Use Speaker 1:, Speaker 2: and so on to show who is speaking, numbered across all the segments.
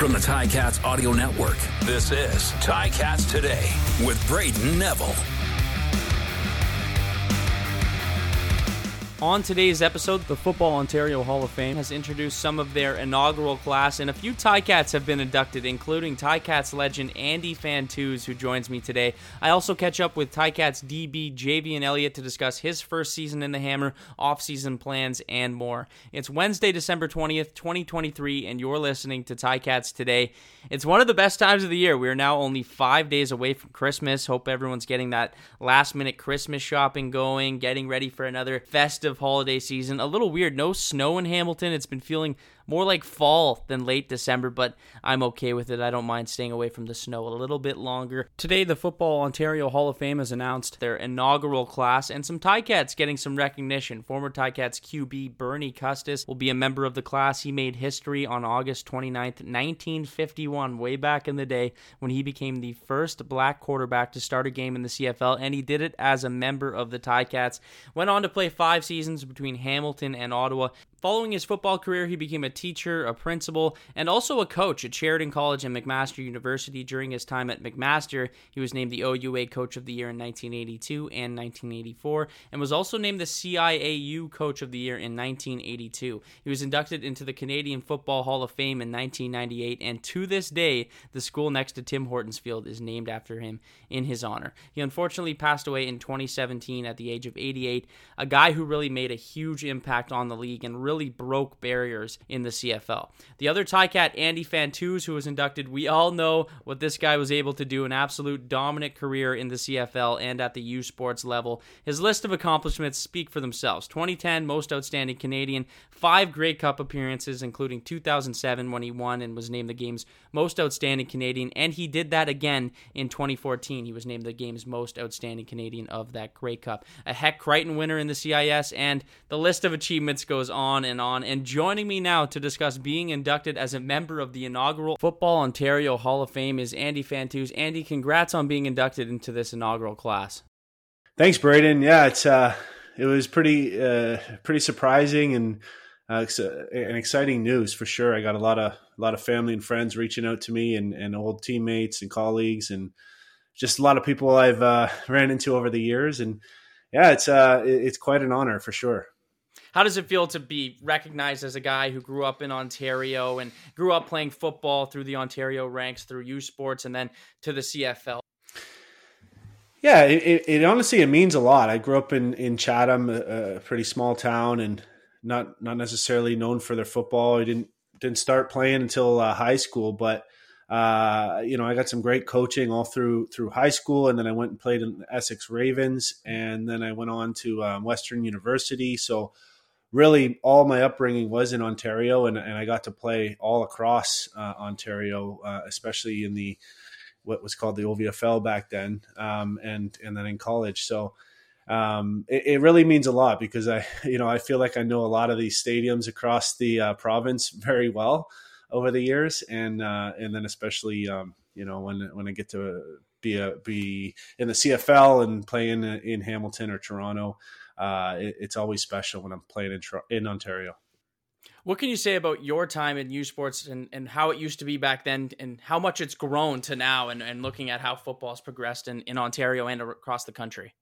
Speaker 1: From the Ticats Audio Network, this is Ticats Today with Brayden Neville.
Speaker 2: On today's episode, the Football Ontario Hall of Fame has introduced some of their inaugural class, and a few Ticats have been inducted, including Ticats legend Andy Fantuz, who joins me today. I also catch up with Ticats DB Javien Elliott to discuss his first season in the Hammer, off-season plans, and more. It's Wednesday, December 20th, 2023, and you're listening to Ticats Today. It's one of the best times of the year. We are now only five days away from Christmas. Hope everyone's getting that last-minute Christmas shopping going, getting ready for another festive holiday season. A little weird, no snow in Hamilton. It's been feeling more like fall than late December, but I'm okay with it. I don't mind staying away from the snow a little bit longer. Today, the Football Ontario Hall of Fame has announced their inaugural class, and some Ticats getting some recognition. Former Ticats QB Bernie Custis will be a member of the class. He made history on August 29th, 1951, way back in the day when he became the first black quarterback to start a game in the CFL, and he did it as a member of the Ticats. Went on to play five seasons between Hamilton and Ottawa. Following his football career, he became a teacher, a principal, and also a coach at Sheridan College and McMaster University. During his time at McMaster, he was named the OUA Coach of the Year in 1982 and 1984, and was also named the CIAU Coach of the Year in 1982. He was inducted into the Canadian Football Hall of Fame in 1998, and to this day, the school next to Tim Hortons Field is named after him in his honor. He unfortunately passed away in 2017 at the age of 88, a guy who really made a huge impact on the league and really really broke barriers in the CFL. The other Ticat, Andy Fantuz, who was inducted, we all know what this guy was able to do an absolute dominant career in the CFL and at the U Sports level. His list of accomplishments speak for themselves 2010, most outstanding Canadian, five Grey Cup appearances, including 2007 when he won and was named the game's most outstanding Canadian, and he did that again in 2014. He was named the game's most outstanding Canadian of that Grey Cup. A Hec Crighton winner in the CIS, and the list of achievements goes on on and on. And joining me now to discuss being inducted as a member of the inaugural Football Ontario Hall of Fame is Andy Fantuz. Andy, congrats on being inducted into this inaugural class.
Speaker 3: Thanks, Brayden. Yeah, it's uh, it was pretty uh, pretty surprising and uh, an exciting news for sure. I got a lot of a lot of family and friends reaching out to me and, and old teammates and colleagues and just a lot of people I've uh, ran into over the years. And yeah, it's uh, it's quite an honor for sure.
Speaker 2: How does it feel to be recognized as a guy who grew up in Ontario and grew up playing football through the Ontario ranks, through U Sports, and then to the CFL?
Speaker 3: Yeah, it, it, honestly it means a lot. I grew up in in Chatham, a, a, pretty small town, and not not necessarily known for their football. I didn't didn't start playing until uh, high school, but uh, you know I got some great coaching all through through high school, and then I went and played in the Essex Ravens, and then I went on to um, Western University. So really all my upbringing was in Ontario, and, and I got to play all across uh, Ontario, uh, especially in the what was called the OVFL back then, um, and and then in college. So um, it, it, really means a lot because I, you know, I feel like I know a lot of these stadiums across the uh, province very well over the years, and uh, and then especially um, you know when when I get to be a be in the CFL and play in in Hamilton or Toronto uh, it, it's always special when I'm playing in, in Ontario.
Speaker 2: What can you say about your time in U Sports and, and how it used to be back then and how much it's grown to now and, and looking at how football has progressed in, in Ontario and across the country?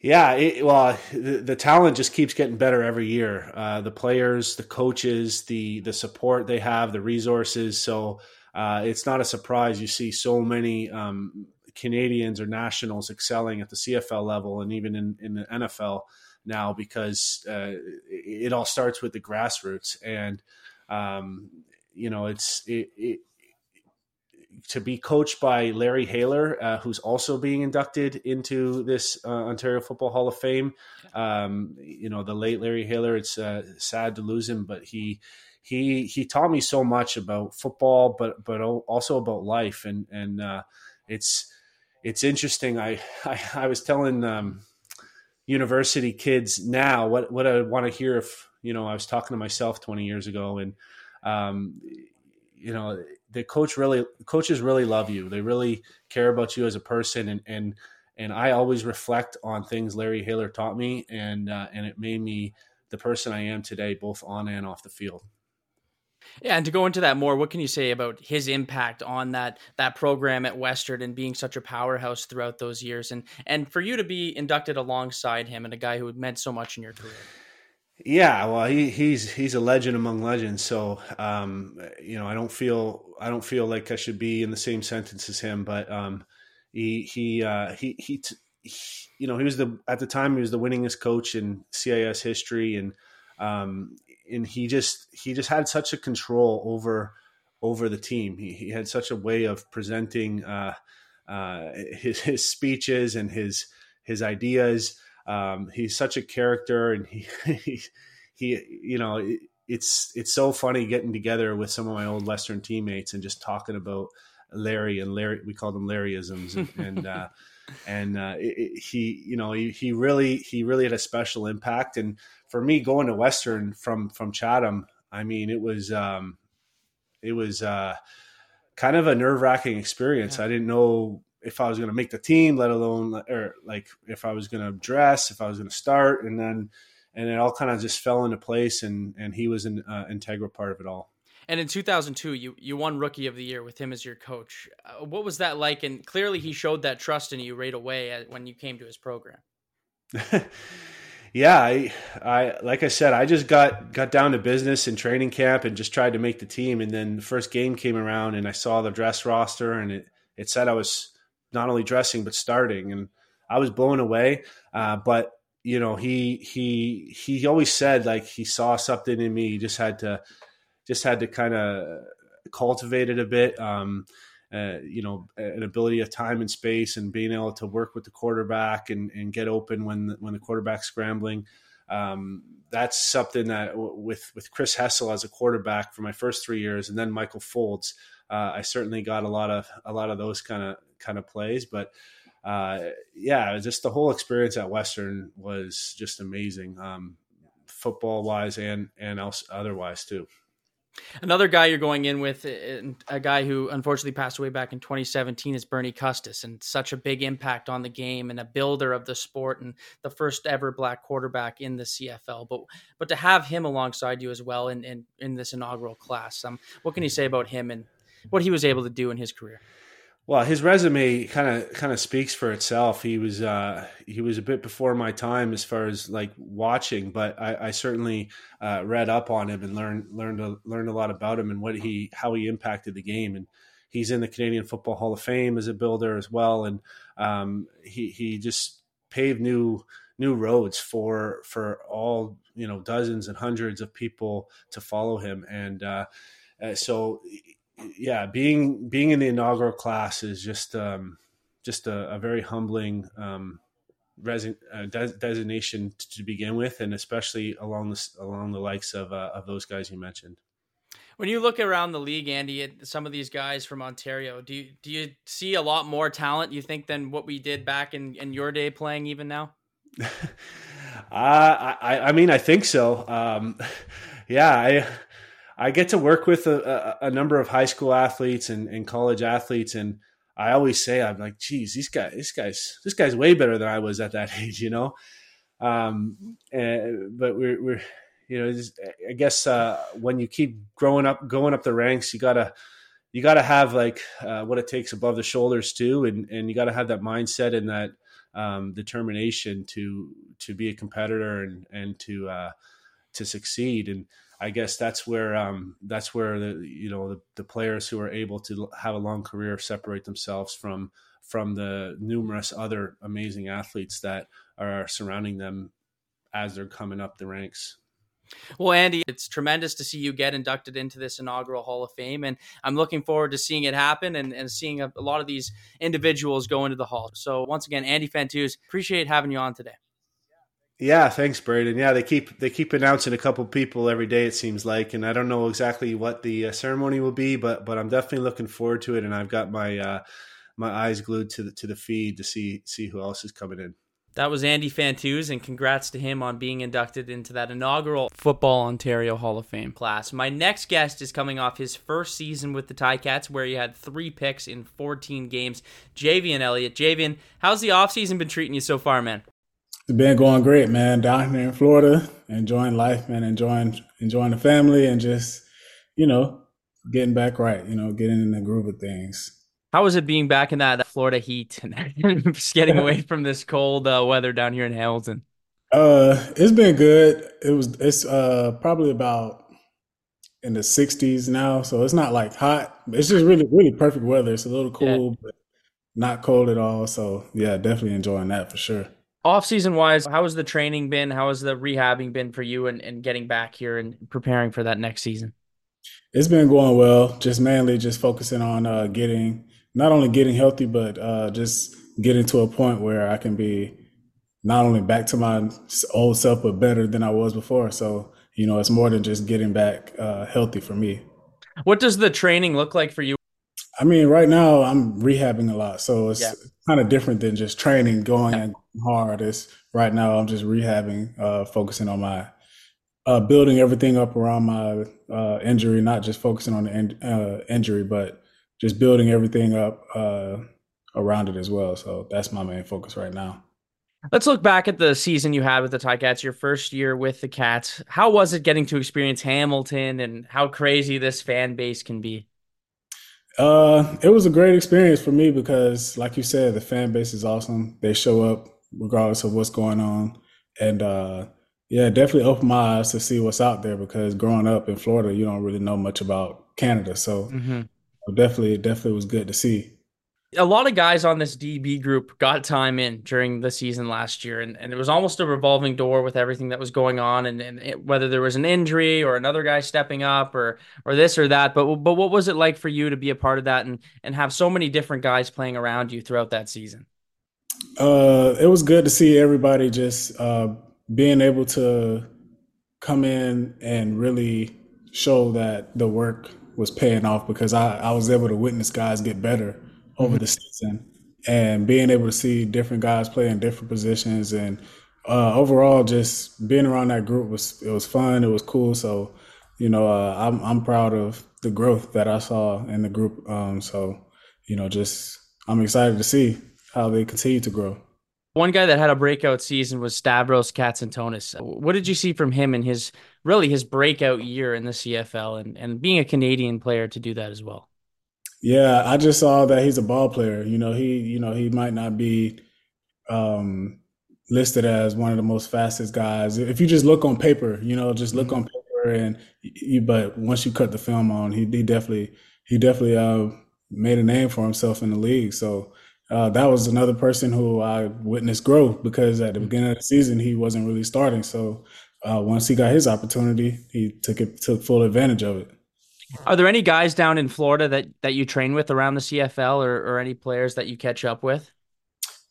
Speaker 3: Yeah, it, well, the, the, talent just keeps getting better every year. Uh, the players, the coaches, the the support they have, the resources. So uh, it's not a surprise you see so many um, Canadians or nationals excelling at the CFL level and even in, in the NFL now because uh, it, all starts with the grassroots and um, you know it's it, it, to be coached by Larry Haylor, uh, who's also being inducted into this uh, Ontario Football Hall of Fame. Um, you know, the late Larry Haylor. It's uh, sad to lose him, but he he he taught me so much about football, but but also about life, and and uh, it's it's interesting. I, I, I was telling um, university kids now what, what I want to hear if, you know, I was talking to myself 20 years ago and, um, you know, the coach really, coaches really love you. They really care about you as a person. And, and, and I always reflect on things Larry Haylor taught me and, uh, and it made me the person I am today, both on and off the field.
Speaker 2: Yeah, and to go into that more, what can you say about his impact on that that program at Western and being such a powerhouse throughout those years, and and for you to be inducted alongside him and a guy who meant so much in your career?
Speaker 3: Yeah, well, he, he's he's a legend among legends. So, um, you know, I don't feel I don't feel like I should be in the same sentence as him. But um, he he uh, he he, he, you know, he was the at the time he was the winningest coach in CIS history, and um, and he just he just had such a control over over the team. He, he had such a way of presenting uh, uh, his his speeches and his his ideas. Um, he's such a character, and he he, he you know it, it's it's so funny getting together with some of my old Western teammates and just talking about Larry and Larry. We call them Larryisms, and and, uh, and uh, it, it, he you know he, he really he really had a special impact. And for me, going to Western from from Chatham, I mean it was um, it was uh, kind of a nerve wracking experience. Yeah. I didn't know if I was going to make the team, let alone or like if I was going to dress, if I was going to start, and then and it all kind of just fell into place, and and he was an uh, integral part of it all.
Speaker 2: And in 2002, you you won Rookie of the Year with him as your coach. Uh, what was that like? And clearly, he showed that trust in you right away when you came to his program.
Speaker 3: yeah, I, I like I said, I just got got down to business in training camp and just tried to make the team. And then the first game came around, and I saw the dress roster, and it it said I was not only dressing but starting, and I was blown away. Uh, but you know, he he he always said like he saw something in me. He just had to just had to kind of cultivate it a bit. Um, uh, you know, an ability of time and space, and being able to work with the quarterback and, and get open when the, when the quarterback's scrambling. Um, that's something that with with Chris Hessel as a quarterback for my first three years, and then Michael Faulds, uh, I certainly got a lot of a lot of those kind of kind of plays. But uh, yeah, just the whole experience at Western was just amazing, um, football wise and and else otherwise too.
Speaker 2: Another guy you're going in with, a guy who unfortunately passed away back in 2017, is Bernie Custis, and such a big impact on the game and a builder of the sport and the first ever black quarterback in the CFL. But but to have him alongside you as well in in, in this inaugural class, um, what can you say about him and what he was able to do in his career?
Speaker 3: Well, his resume kind of kind of speaks for itself. He was uh, he was a bit before my time as far as like watching, but I, I certainly uh, read up on him and learned learned a, learned a lot about him and what he how he impacted the game. And he's in the Canadian Football Hall of Fame as a builder as well. And um, he he just paved new new roads for for all you know dozens and hundreds of people to follow him. And uh, uh so yeah, being being in the inaugural class is just um, just a, a, very humbling um, resi- uh, de- designation to begin with, and especially along the along the likes of uh, of those guys you mentioned.
Speaker 2: When you look around the league, Andy, at some of these guys from Ontario, do you do you see a lot more talent you think than what we did back in, in your day playing even now?
Speaker 3: uh, I I mean I think so. Um, yeah, I I get to work with a, a, number of high school athletes and, and, college athletes, and I always say, I'm like, geez, these guys, this guy's, this guy's way better than I was at that age, you know. Um, and, but we're, we're, you know, I guess uh, when you keep growing up, going up the ranks, you gotta, you gotta have like uh, what it takes above the shoulders too, and and you gotta have that mindset and that um, determination to to be a competitor and and to uh, to succeed and I guess that's where um, that's where the you know the, the, players who are able to have a long career separate themselves from from the numerous other amazing athletes that are surrounding them as they're coming up the ranks.
Speaker 2: Well, Andy, it's tremendous to see you get inducted into this inaugural Hall of Fame, and I'm looking forward to seeing it happen and, and seeing a, a lot of these individuals go into the Hall. So, once again, Andy Fantuz, appreciate having you on today.
Speaker 3: Yeah, thanks, Brayden. Yeah, they keep they keep announcing a couple people every day. It seems like, and I don't know exactly what the uh, ceremony will be, but but I'm definitely looking forward to it. And I've got my uh, my eyes glued to the to the feed to see see who else is coming in.
Speaker 2: That was Andy Fantuz, and congrats to him on being inducted into that inaugural Football Ontario Hall of Fame class. My next guest is coming off his first season with the Ticats, where he had three picks in 14 games. Javien Elliott. Javien, how's the offseason been treating you so far, man?
Speaker 4: It's been going great, man. Down here in Florida, enjoying life, man. Enjoying enjoying the family, and just you know, getting back right, you know, getting in the groove of things.
Speaker 2: How was it being back in that Florida heat and just getting away from this cold uh, weather down here in Hamilton?
Speaker 4: Uh, it's been good. It was it's uh probably about in the 60s now, so it's not like hot. It's just really really perfect weather. It's a little cool, yeah. but not cold at all. So yeah, definitely enjoying that for sure.
Speaker 2: Off season wise, how has the training been? How has the rehabbing been for you and, and getting back here and preparing for that next season?
Speaker 4: It's been going well. Just mainly just focusing on uh, getting not only getting healthy, but uh, just getting to a point where I can be not only back to my old self, but better than I was before. So you know, it's more than just getting back uh, healthy for me.
Speaker 2: What does the training look like for you?
Speaker 4: I mean, right now I'm rehabbing a lot, so it's yeah. kind of different than just training, going yeah. hard. It's right now I'm just rehabbing, uh, focusing on my uh, building everything up around my uh, injury, not just focusing on the in, uh, injury, but just building everything up uh, around it as well. So that's my main focus right now.
Speaker 2: Let's look back at the season you had with the Ticats, your first year with the Cats. How was it getting to experience Hamilton and how crazy this fan base can be?
Speaker 4: Uh, it was a great experience for me because, like you said, the fan base is awesome. They show up regardless of what's going on, and uh, yeah, definitely opened my eyes to see what's out there. Because growing up in Florida, you don't really know much about Canada, so mm-hmm. definitely, definitely was good to see
Speaker 2: a lot of guys on this DB group got time in during the season last year, and, and it was almost a revolving door with everything that was going on, and, and it, whether there was an injury or another guy stepping up or or this or that. But but what was it like for you to be a part of that and and have so many different guys playing around you throughout that season?
Speaker 4: Uh, it was good to see everybody just uh, being able to come in and really show that the work was paying off because I, I was able to witness guys get better over the season and being able to see different guys play in different positions and uh, overall just being around that group was it was fun it was cool so you know uh, I'm I'm proud of the growth that I saw in the group um, so you know just I'm excited to see how they continue to grow.
Speaker 2: One guy that had a breakout season was Stavros Katsantonis. What did you see from him in his really his breakout year in the CFL and, and being a Canadian player to do that as well?
Speaker 4: Yeah, I just saw that he's a ball player. You know, he you know he might not be um, listed as one of the most fastest guys. If you just look on paper, you know, just look mm-hmm. on paper, and you. But once you cut the film on, he, he definitely he definitely uh, made a name for himself in the league. So uh, that was another person who I witnessed grow because at the mm-hmm. beginning of the season he wasn't really starting. So uh, once he got his opportunity, he took it took full advantage of it.
Speaker 2: Are there any guys down in Florida that that you train with around the CFL, or, or any players that you catch up with?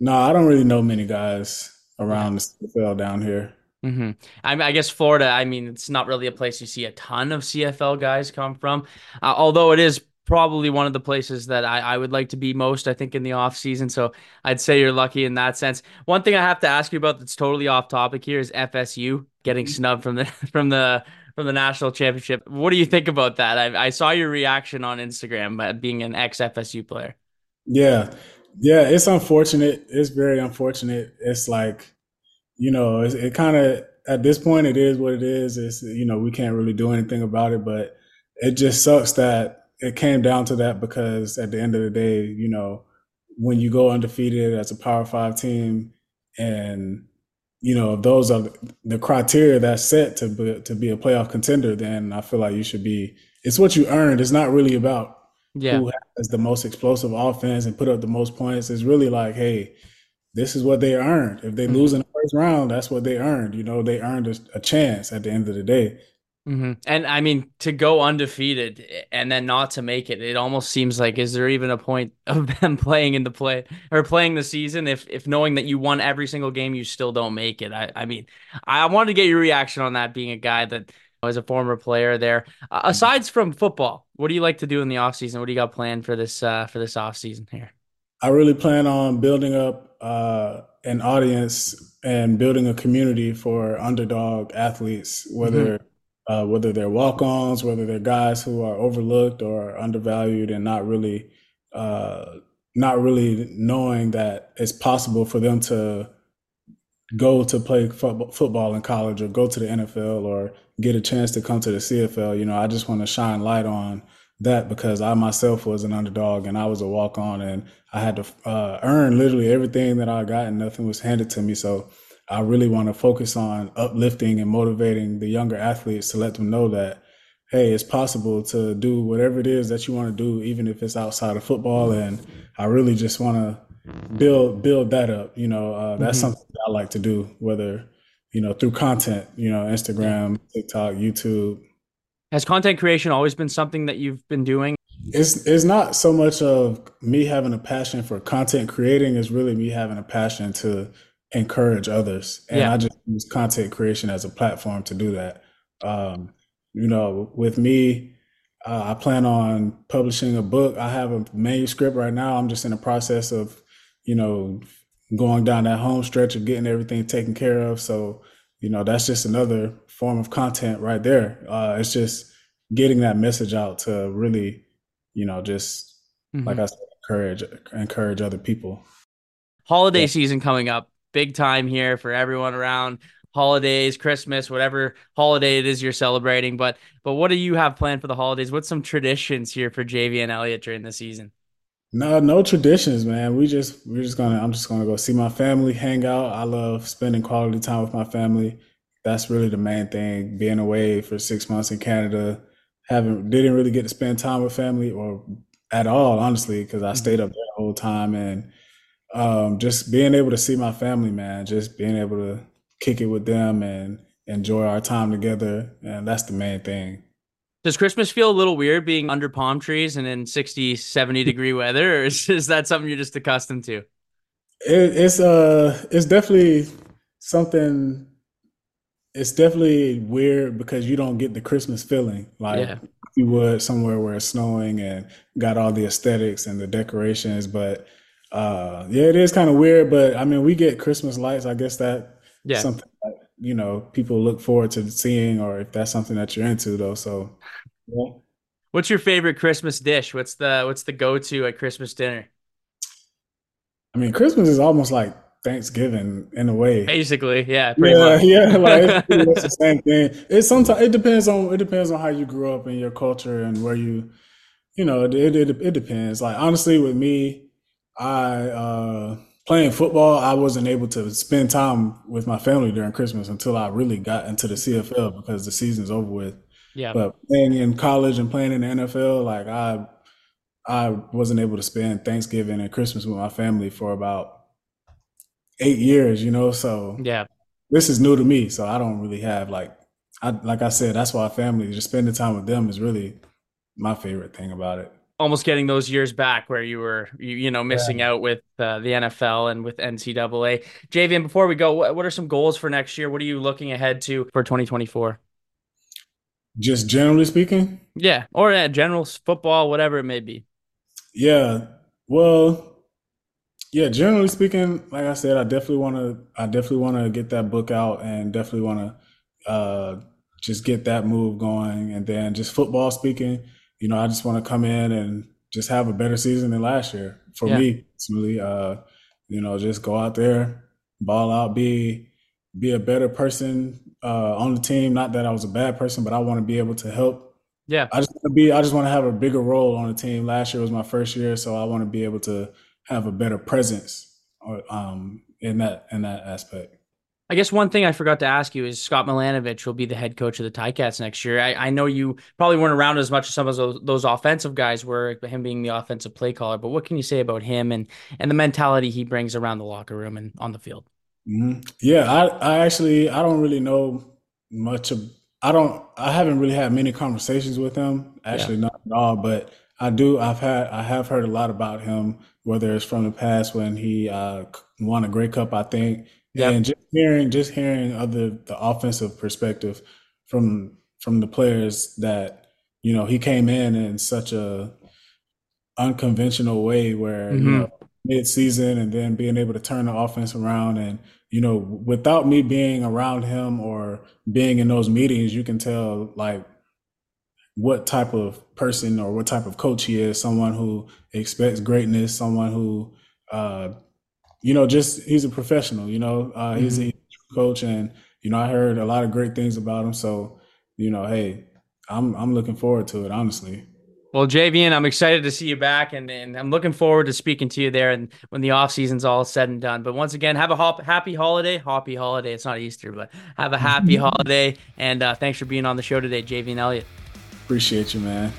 Speaker 4: No, I don't really know many guys around the CFL down here.
Speaker 2: Mm-hmm. I, I, guess Florida. I mean, it's not really a place you see a ton of CFL guys come from, uh, although it is probably one of the places that I, I would like to be most. I think in the off season, so I'd say you're lucky in that sense. One thing I have to ask you about that's totally off topic here is FSU getting mm-hmm. snubbed from the from the from the national championship. What do you think about that? I, I saw your reaction on Instagram, being an ex FSU player.
Speaker 4: Yeah, yeah, it's unfortunate. It's very unfortunate. It's like, you know, it, it kind of at this point it is what it is. It's you know we can't really do anything about it, but it just sucks that it came down to that because at the end of the day, you know, when you go undefeated as a Power Five team and you know, those are the criteria that's set to be, to be a playoff contender, then I feel like you should be. It's what you earned. It's not really about yeah. who has the most explosive offense and put up the most points. It's really like, hey, this is what they earned. If they mm-hmm. lose in the first round, that's what they earned. You know, they earned a, a chance at the end of the day.
Speaker 2: Mm-hmm. And I mean, to go undefeated and then not to make it, it almost seems like is there even a point of them playing in the play or playing the season if if knowing that you won every single game, you still don't make it? I, I mean, I wanted to get your reaction on that, being a guy that was a former player there. Uh, aside from football, what do you like to do in the off season? What do you got planned for this uh, for this off season here?
Speaker 4: I really plan on building up uh, an audience and building a community for underdog athletes, whether. Mm-hmm uh, whether they're walk-ons, whether they're guys who are overlooked or undervalued, and not really, uh, not really knowing that it's possible for them to go to play football in college or go to the NFL or get a chance to come to the CFL, you know, I just want to shine light on that because I myself was an underdog and I was a walk on and I had to uh, earn literally everything that I got and nothing was handed to me. So I really want to focus on uplifting and motivating the younger athletes to let them know that, hey, it's possible to do whatever it is that you want to do, even if it's outside of football. And I really just want to build build that up. You know, uh, that's mm-hmm. something that I like to do, whether you know through content, you know, Instagram, TikTok, YouTube.
Speaker 2: Has content creation always been something that you've been doing?
Speaker 4: It's it's not so much of me having a passion for content creating. It's really me having a passion to encourage others. And yeah. I just use content creation as a platform to do that. Um, you know, with me, uh, I plan on publishing a book. I have a manuscript right now. I'm just in the process of, you know, going down that home stretch of getting everything taken care of. So, you know, that's just another form of content right there. Uh, it's just getting that message out to really, you know, just mm-hmm. like I said, encourage encourage other people.
Speaker 2: Holiday yeah. season coming up big time here for everyone around holidays, Christmas, whatever holiday it is you're celebrating. But but what do you have planned for the holidays? What's some traditions here for Javien Elliott during the season?
Speaker 4: No, no traditions, man. We just we're just gonna I'm just gonna go see my family, hang out. I love spending quality time with my family. That's really the main thing. Being away for six months in Canada, haven't didn't really get to spend time with family or at all, honestly, because I mm-hmm. stayed up there the whole time and um, just being able to see my family, man, just being able to kick it with them and enjoy our time together. And that's the main thing.
Speaker 2: Does Christmas feel a little weird being under palm trees and in 60, 70 degree weather, or is, is that something you're just accustomed to?
Speaker 4: It, it's uh, it's definitely something. It's definitely weird because you don't get the Christmas feeling like yeah. you would somewhere where it's snowing and got all the aesthetics and the decorations. But uh, yeah, it is kind of weird, but I mean, we get Christmas lights. I guess that yeah. something that, you know people look forward to seeing, or if that's something that you're into, though. So,
Speaker 2: yeah. what's your favorite Christmas dish? What's the what's the go to at Christmas dinner?
Speaker 4: I mean, Christmas is almost like Thanksgiving in a way.
Speaker 2: Basically, yeah,
Speaker 4: yeah, much. yeah. Like it's, the same thing. It sometimes it depends on it depends on how you grew up in your culture and where you, you know, it it, it depends. Like honestly, with me, I uh, playing football, I wasn't able to spend time with my family during Christmas until I really got into the CFL because the season's over with.
Speaker 2: Yeah.
Speaker 4: But playing in college and playing in the NFL, like I I wasn't able to spend Thanksgiving and Christmas with my family for about eight years, you know. So
Speaker 2: yeah,
Speaker 4: this is new to me. So I don't really have like I like I said, that's why family just spending time with them is really my favorite thing about it
Speaker 2: almost getting those years back where you were you, you know missing yeah. out with uh, the NFL and with NCAA. Javien, before we go, what, what are some goals for next year? What are you looking ahead to for 2024?
Speaker 4: Just generally speaking?
Speaker 2: Yeah, or general football, whatever it may be.
Speaker 4: Yeah. Well, yeah, generally speaking, like I said, I definitely want to I definitely want to get that book out and definitely want to uh just get that move going and then just football speaking, you know, I just want to come in and just have a better season than last year for yeah. me. Really, uh, you know, just go out there, ball out, be be a better person uh, on the team. Not that I was a bad person, but I want to be able to help.
Speaker 2: Yeah,
Speaker 4: I just want to be. I just want to have a bigger role on the team. Last year was my first year, so I want to be able to have a better presence uh, um, in that in that aspect.
Speaker 2: I guess one thing I forgot to ask you is Scott Milanovich will be the head coach of the Ticats next year. I, I know you probably weren't around as much as some of those, those offensive guys were, him being the offensive play caller. But what can you say about him and and the mentality he brings around the locker room and on the field?
Speaker 4: Mm-hmm. Yeah, I, I actually I don't really know much of. I don't. I haven't really had many conversations with him. Actually, yeah. not at all. But I do. I've had. I have heard a lot about him. Whether it's from the past when he uh, won a Grey Cup, I think yeah. And just hearing just hearing other the offensive perspective from from the players that, you know, he came in in such a unconventional way where, mm-hmm. you know, mid season and then being able to turn the offense around and, you know, without me being around him or being in those meetings, you can tell like what type of person or what type of coach he is, someone who expects greatness, someone who uh, you know, just he's a professional. You know, uh, he's mm-hmm. a coach, and you know, I heard a lot of great things about him. So you know, hey, I'm I'm looking forward to it, honestly.
Speaker 2: Well, Javien, I'm excited to see you back, and, and I'm looking forward to speaking to you there and when the off season's all said and done. But once again, have a hop, happy holiday, happy holiday. It's not Easter, but have a happy holiday, and uh, thanks for being on the show today, Javien Elliott.
Speaker 4: Appreciate you, man.